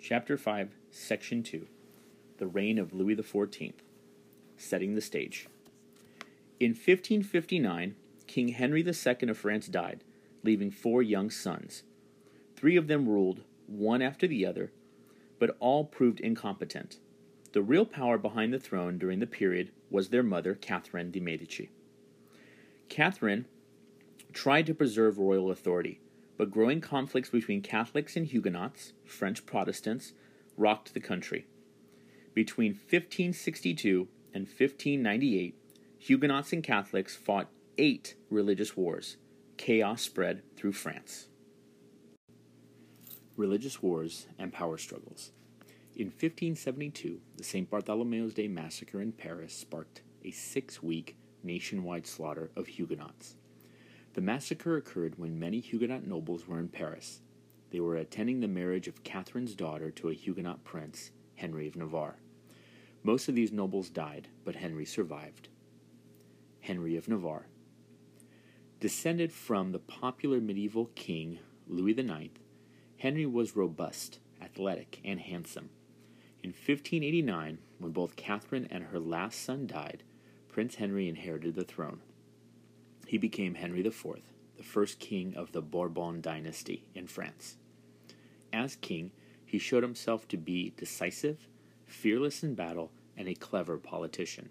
Chapter 5, Section 2 The Reign of Louis XIV. Setting the Stage. In 1559, King Henry II of France died, leaving four young sons. Three of them ruled, one after the other, but all proved incompetent. The real power behind the throne during the period was their mother, Catherine de' Medici. Catherine tried to preserve royal authority, but growing conflicts between Catholics and Huguenots, French Protestants, rocked the country. Between 1562 and 1598, Huguenots and Catholics fought eight religious wars. Chaos spread through France. Religious wars and power struggles. In 1572, the St. Bartholomew's Day massacre in Paris sparked a six week nationwide slaughter of Huguenots. The massacre occurred when many Huguenot nobles were in Paris. They were attending the marriage of Catherine's daughter to a Huguenot prince, Henry of Navarre. Most of these nobles died, but Henry survived. Henry of Navarre. Descended from the popular medieval king Louis IX, Henry was robust, athletic, and handsome. In 1589, when both Catherine and her last son died, Prince Henry inherited the throne. He became Henry IV, the first king of the Bourbon dynasty in France. As king, he showed himself to be decisive, fearless in battle, and a clever politician.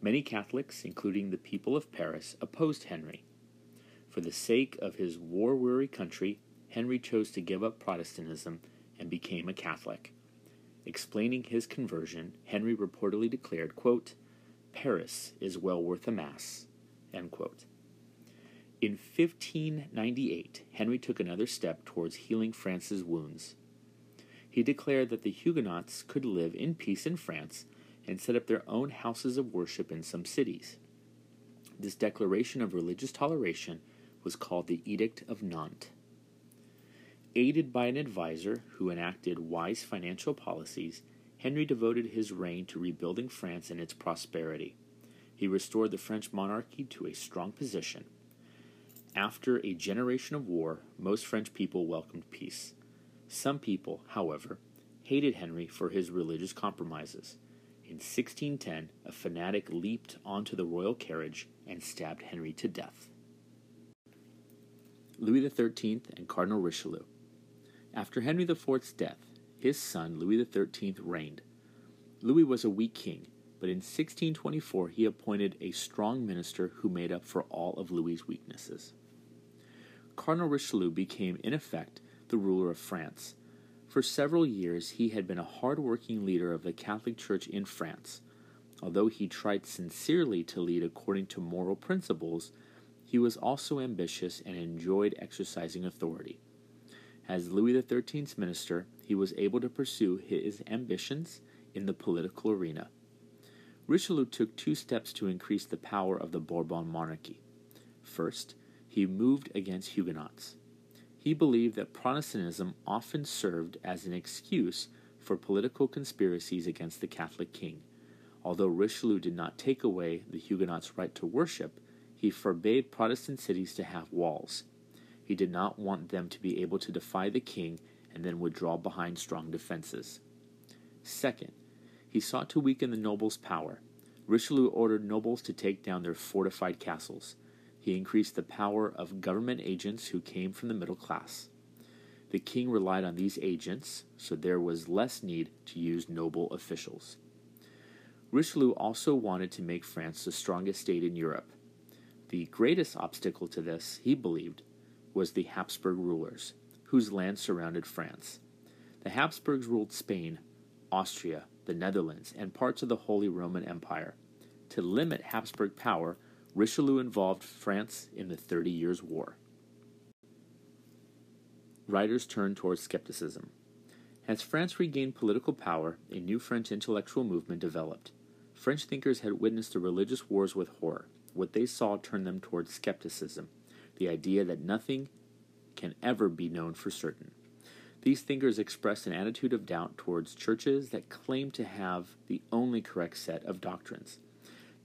Many Catholics, including the people of Paris, opposed Henry. For the sake of his war weary country, Henry chose to give up Protestantism and became a Catholic. Explaining his conversion, Henry reportedly declared, quote, Paris is well worth a Mass. End quote. In 1598, Henry took another step towards healing France's wounds. He declared that the Huguenots could live in peace in France and set up their own houses of worship in some cities. This declaration of religious toleration was called the Edict of Nantes. Aided by an advisor who enacted wise financial policies, Henry devoted his reign to rebuilding France and its prosperity. He restored the French monarchy to a strong position. After a generation of war, most French people welcomed peace. Some people, however, hated Henry for his religious compromises. In 1610, a fanatic leaped onto the royal carriage and stabbed Henry to death. Louis XIII and Cardinal Richelieu. After Henry IV's death, his son Louis XIII reigned. Louis was a weak king but in 1624 he appointed a strong minister who made up for all of Louis's weaknesses. Cardinal Richelieu became, in effect, the ruler of France. For several years he had been a hard working leader of the Catholic Church in France. Although he tried sincerely to lead according to moral principles, he was also ambitious and enjoyed exercising authority. As Louis XIII's minister, he was able to pursue his ambitions in the political arena. Richelieu took two steps to increase the power of the Bourbon monarchy. First, he moved against Huguenots. He believed that Protestantism often served as an excuse for political conspiracies against the Catholic king. Although Richelieu did not take away the Huguenots' right to worship, he forbade Protestant cities to have walls. He did not want them to be able to defy the king and then withdraw behind strong defenses. Second, he sought to weaken the nobles' power. Richelieu ordered nobles to take down their fortified castles. He increased the power of government agents who came from the middle class. The king relied on these agents, so there was less need to use noble officials. Richelieu also wanted to make France the strongest state in Europe. The greatest obstacle to this, he believed, was the Habsburg rulers, whose land surrounded France. The Habsburgs ruled Spain, Austria, the Netherlands, and parts of the Holy Roman Empire. To limit Habsburg power, Richelieu involved France in the Thirty Years' War. Writers turn towards skepticism. As France regained political power, a new French intellectual movement developed. French thinkers had witnessed the religious wars with horror. What they saw turned them towards skepticism, the idea that nothing can ever be known for certain. These thinkers expressed an attitude of doubt towards churches that claim to have the only correct set of doctrines.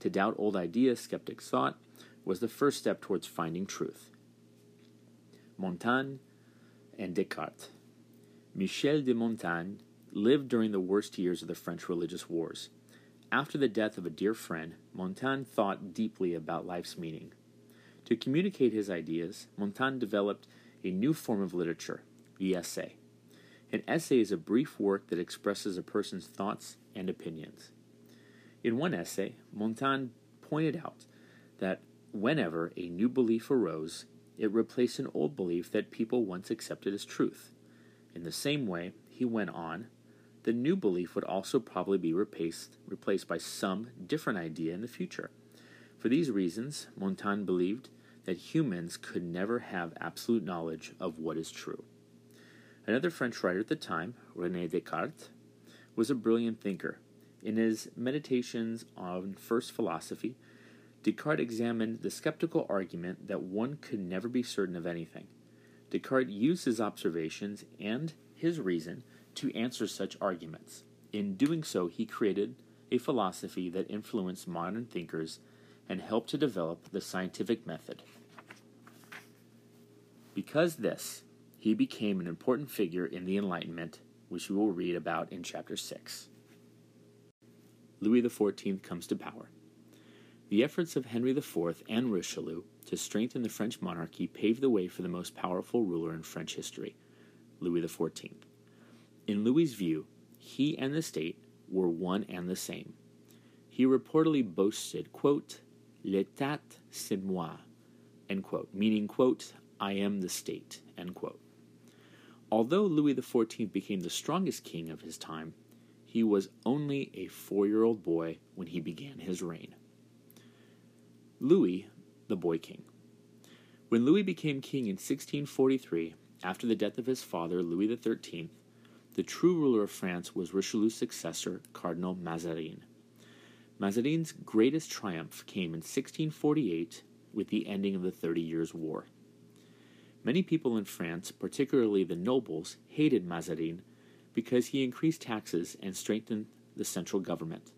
To doubt old ideas, skeptics thought, was the first step towards finding truth. Montaigne and Descartes. Michel de Montaigne lived during the worst years of the French religious wars. After the death of a dear friend, Montaigne thought deeply about life's meaning. To communicate his ideas, Montaigne developed a new form of literature, the essay. An essay is a brief work that expresses a person's thoughts and opinions. In one essay, Montaigne pointed out that whenever a new belief arose, it replaced an old belief that people once accepted as truth. In the same way, he went on, the new belief would also probably be replaced, replaced by some different idea in the future. For these reasons, Montaigne believed that humans could never have absolute knowledge of what is true. Another French writer at the time, Rene Descartes, was a brilliant thinker. In his Meditations on First Philosophy, Descartes examined the skeptical argument that one could never be certain of anything. Descartes used his observations and his reason to answer such arguments. In doing so, he created a philosophy that influenced modern thinkers and helped to develop the scientific method. Because this, he became an important figure in the Enlightenment, which we will read about in chapter 6. Louis XIV comes to power. The efforts of Henry IV and Richelieu to strengthen the French monarchy paved the way for the most powerful ruler in French history, Louis XIV. In Louis's view, he and the state were one and the same. He reportedly boasted, quote, L'état c'est moi, end quote, meaning, quote, I am the state, end quote. Although Louis XIV became the strongest king of his time, he was only a four year old boy when he began his reign. Louis, the Boy King. When Louis became king in 1643, after the death of his father, Louis XIII, the true ruler of France was Richelieu's successor, Cardinal Mazarin. Mazarin's greatest triumph came in 1648 with the ending of the Thirty Years' War. Many people in France, particularly the nobles, hated Mazarin because he increased taxes and strengthened the central government.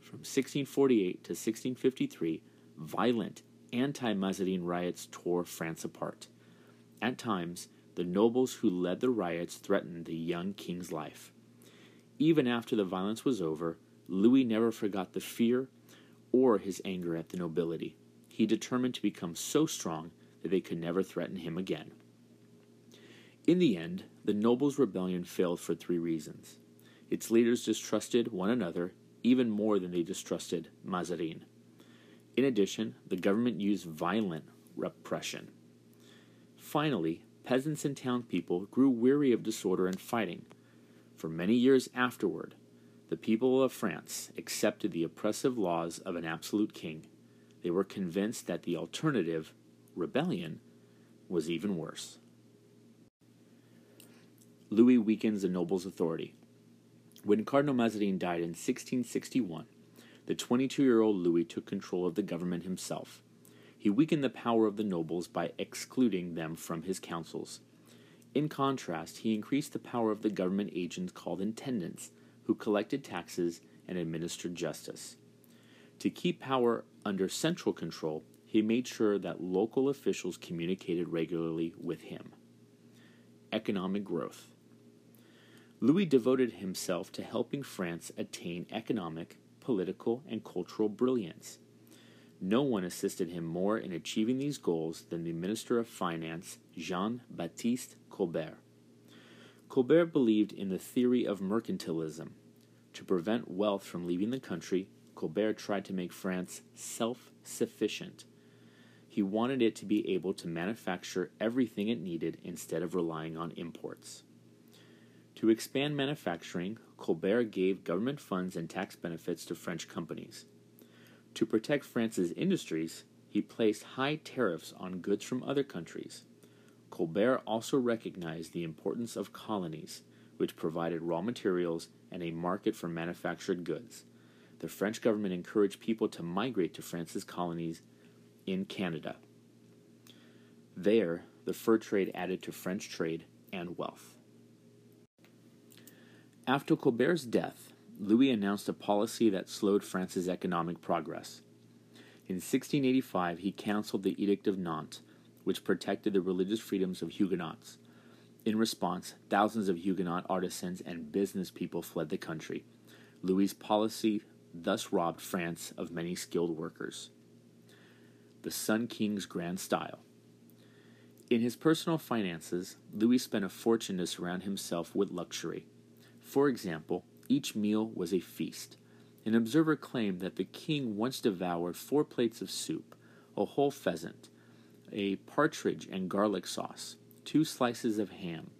From 1648 to 1653, violent anti Mazarin riots tore France apart. At times, the nobles who led the riots threatened the young king's life. Even after the violence was over, Louis never forgot the fear or his anger at the nobility. He determined to become so strong that they could never threaten him again. In the end, the nobles' rebellion failed for three reasons. Its leaders distrusted one another even more than they distrusted Mazarin. In addition, the government used violent repression. Finally, peasants and townspeople grew weary of disorder and fighting. For many years afterward, the people of France accepted the oppressive laws of an absolute king. They were convinced that the alternative, rebellion, was even worse. Louis weakens the nobles' authority. When Cardinal Mazarin died in 1661, the 22 year old Louis took control of the government himself. He weakened the power of the nobles by excluding them from his councils. In contrast, he increased the power of the government agents called intendants, who collected taxes and administered justice. To keep power under central control, he made sure that local officials communicated regularly with him. Economic growth. Louis devoted himself to helping France attain economic, political, and cultural brilliance. No one assisted him more in achieving these goals than the Minister of Finance, Jean Baptiste Colbert. Colbert believed in the theory of mercantilism. To prevent wealth from leaving the country, Colbert tried to make France self sufficient. He wanted it to be able to manufacture everything it needed instead of relying on imports. To expand manufacturing, Colbert gave government funds and tax benefits to French companies. To protect France's industries, he placed high tariffs on goods from other countries. Colbert also recognized the importance of colonies, which provided raw materials and a market for manufactured goods. The French government encouraged people to migrate to France's colonies in Canada. There, the fur trade added to French trade and wealth. After Colbert's death, Louis announced a policy that slowed France's economic progress. In 1685, he cancelled the Edict of Nantes, which protected the religious freedoms of Huguenots. In response, thousands of Huguenot artisans and business people fled the country. Louis's policy thus robbed France of many skilled workers. The Sun King's grand style. In his personal finances, Louis spent a fortune to surround himself with luxury. For example, each meal was a feast. An observer claimed that the king once devoured four plates of soup, a whole pheasant, a partridge and garlic sauce, two slices of ham,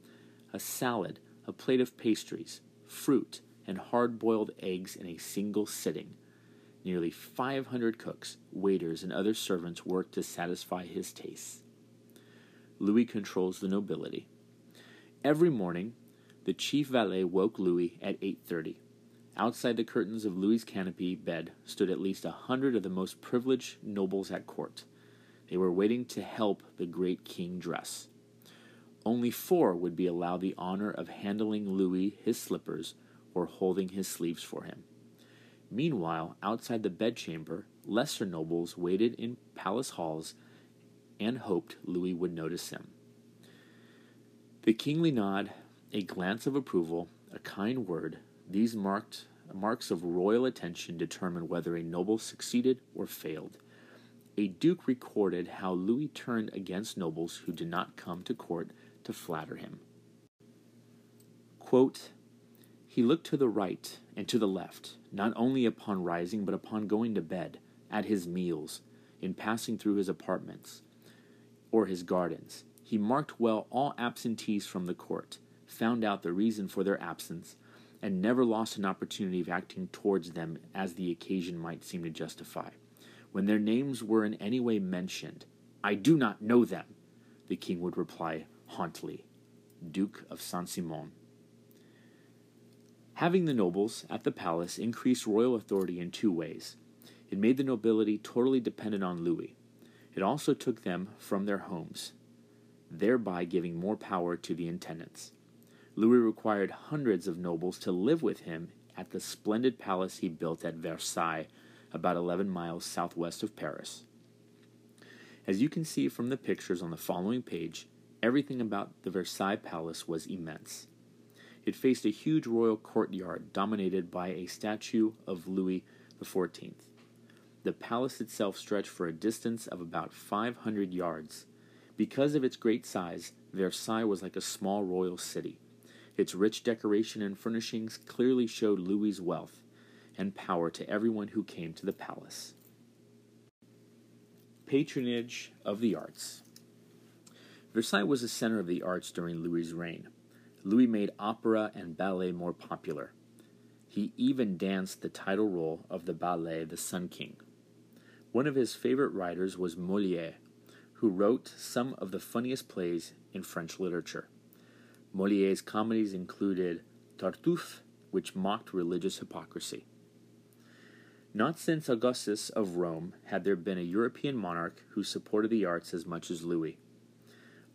a salad, a plate of pastries, fruit, and hard boiled eggs in a single sitting. Nearly 500 cooks, waiters, and other servants worked to satisfy his tastes. Louis controls the nobility. Every morning, the chief valet woke Louis at 8:30. Outside the curtains of Louis's canopy bed stood at least a hundred of the most privileged nobles at court. They were waiting to help the great king dress. Only four would be allowed the honor of handling Louis his slippers or holding his sleeves for him. Meanwhile, outside the bedchamber, lesser nobles waited in palace halls and hoped Louis would notice him. The kingly nod, a glance of approval, a kind word, these marked marks of royal attention determined whether a noble succeeded or failed. A duke recorded how Louis turned against nobles who did not come to court to flatter him. Quote, he looked to the right and to the left, not only upon rising, but upon going to bed, at his meals, in passing through his apartments, or his gardens. He marked well all absentees from the court, found out the reason for their absence, and never lost an opportunity of acting towards them as the occasion might seem to justify. When their names were in any way mentioned, I do not know them, the king would reply haughtily. Duke of Saint Simon. Having the nobles at the palace increased royal authority in two ways. It made the nobility totally dependent on Louis. It also took them from their homes, thereby giving more power to the intendants. Louis required hundreds of nobles to live with him at the splendid palace he built at Versailles, about 11 miles southwest of Paris. As you can see from the pictures on the following page, everything about the Versailles Palace was immense. It faced a huge royal courtyard dominated by a statue of Louis XIV. The palace itself stretched for a distance of about 500 yards. Because of its great size, Versailles was like a small royal city. Its rich decoration and furnishings clearly showed Louis's wealth and power to everyone who came to the palace. Patronage of the Arts Versailles was the center of the arts during Louis's reign. Louis made opera and ballet more popular. He even danced the title role of the ballet The Sun King. One of his favorite writers was Moliere, who wrote some of the funniest plays in French literature. Moliere's comedies included Tartuffe, which mocked religious hypocrisy. Not since Augustus of Rome had there been a European monarch who supported the arts as much as Louis.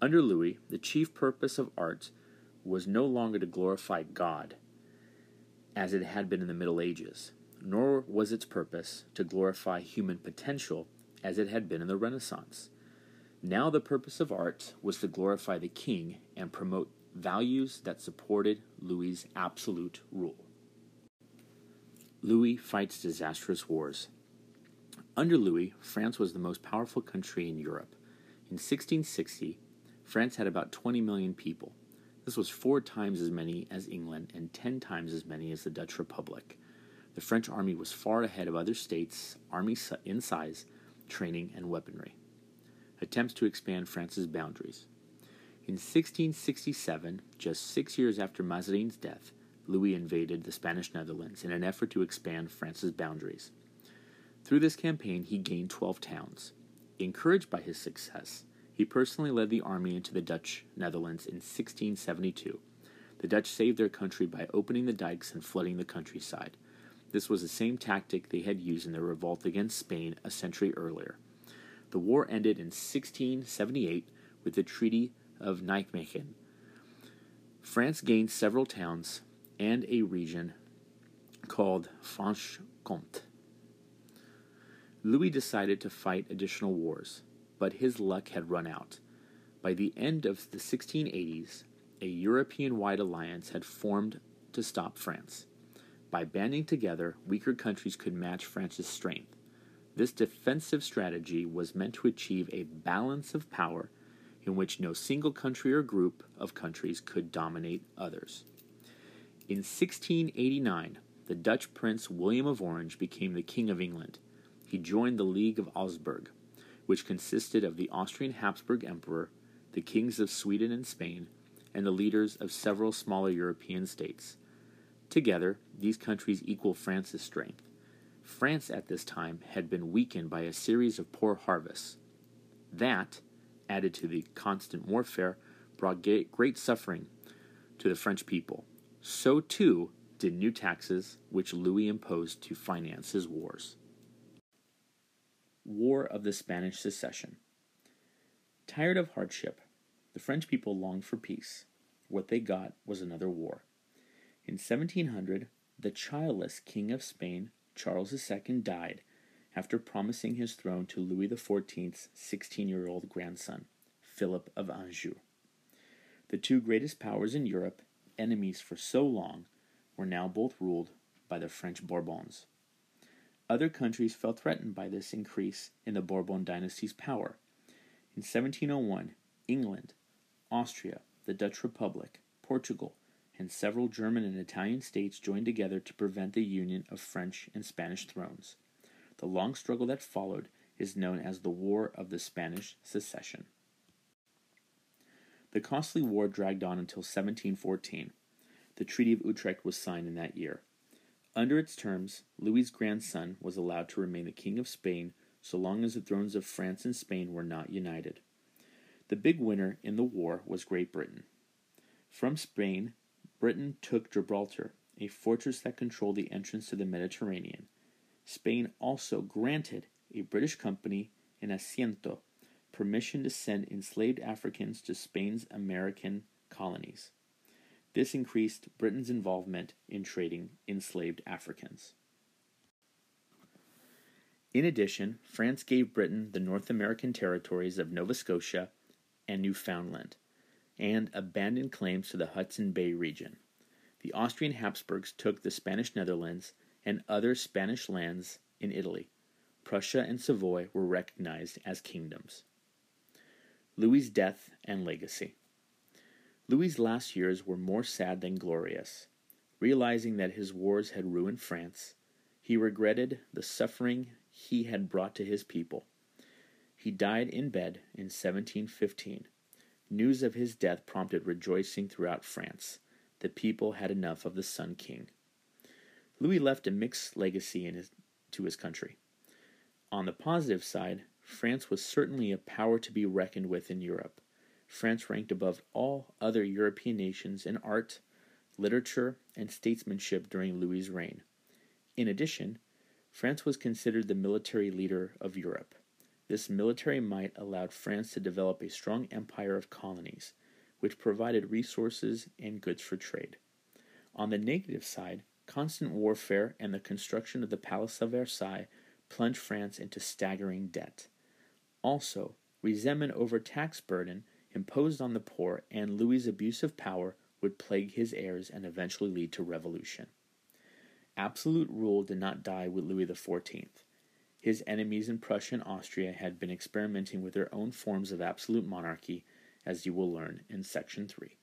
Under Louis, the chief purpose of art was no longer to glorify God, as it had been in the Middle Ages, nor was its purpose to glorify human potential, as it had been in the Renaissance. Now, the purpose of art was to glorify the king and promote values that supported Louis's absolute rule. Louis fights disastrous wars. Under Louis, France was the most powerful country in Europe. In 1660, France had about 20 million people. This was four times as many as England and ten times as many as the Dutch Republic. The French army was far ahead of other states' armies in size, training, and weaponry. Attempts to expand France's boundaries. In 1667, just six years after Mazarin's death, Louis invaded the Spanish Netherlands in an effort to expand France's boundaries. Through this campaign, he gained 12 towns. Encouraged by his success, he personally led the army into the Dutch Netherlands in 1672. The Dutch saved their country by opening the dikes and flooding the countryside. This was the same tactic they had used in their revolt against Spain a century earlier. The war ended in 1678 with the Treaty of Nijmegen. France gained several towns and a region called Franche-Comté. Louis decided to fight additional wars, but his luck had run out. By the end of the 1680s, a European wide alliance had formed to stop France. By banding together, weaker countries could match France's strength. This defensive strategy was meant to achieve a balance of power in which no single country or group of countries could dominate others. In 1689, the Dutch Prince William of Orange became the King of England. He joined the League of Augsburg, which consisted of the Austrian Habsburg Emperor, the kings of Sweden and Spain, and the leaders of several smaller European states. Together, these countries equal France's strength. France at this time had been weakened by a series of poor harvests. That, added to the constant warfare, brought great suffering to the French people. So, too, did new taxes which Louis imposed to finance his wars. War of the Spanish Succession. Tired of hardship, the French people longed for peace. What they got was another war. In 1700, the childless King of Spain, Charles II, died after promising his throne to Louis XIV's 16 year old grandson, Philip of Anjou. The two greatest powers in Europe, enemies for so long, were now both ruled by the French Bourbons. Other countries felt threatened by this increase in the Bourbon dynasty's power. In 1701, England, Austria, the Dutch Republic, Portugal, and several German and Italian states joined together to prevent the union of French and Spanish thrones. The long struggle that followed is known as the War of the Spanish Succession. The costly war dragged on until 1714. The Treaty of Utrecht was signed in that year. Under its terms, Louis's grandson was allowed to remain the King of Spain so long as the thrones of France and Spain were not united. The big winner in the war was Great Britain. From Spain, Britain took Gibraltar, a fortress that controlled the entrance to the Mediterranean. Spain also granted a British company an Asiento permission to send enslaved Africans to Spain's American colonies. This increased Britain's involvement in trading enslaved Africans. In addition, France gave Britain the North American territories of Nova Scotia and Newfoundland, and abandoned claims to the Hudson Bay region. The Austrian Habsburgs took the Spanish Netherlands and other Spanish lands in Italy. Prussia and Savoy were recognized as kingdoms. Louis's death and legacy. Louis's last years were more sad than glorious. Realizing that his wars had ruined France, he regretted the suffering he had brought to his people. He died in bed in 1715. News of his death prompted rejoicing throughout France. The people had enough of the Sun King. Louis left a mixed legacy his, to his country. On the positive side, France was certainly a power to be reckoned with in Europe. France ranked above all other European nations in art, literature, and statesmanship during Louis's reign. In addition, France was considered the military leader of Europe. This military might allowed France to develop a strong empire of colonies, which provided resources and goods for trade. On the negative side, Constant warfare and the construction of the Palace of Versailles plunged France into staggering debt. Also, resentment over tax burden imposed on the poor and Louis's abuse of power would plague his heirs and eventually lead to revolution. Absolute rule did not die with Louis XIV. His enemies in Prussia and Austria had been experimenting with their own forms of absolute monarchy, as you will learn in Section 3.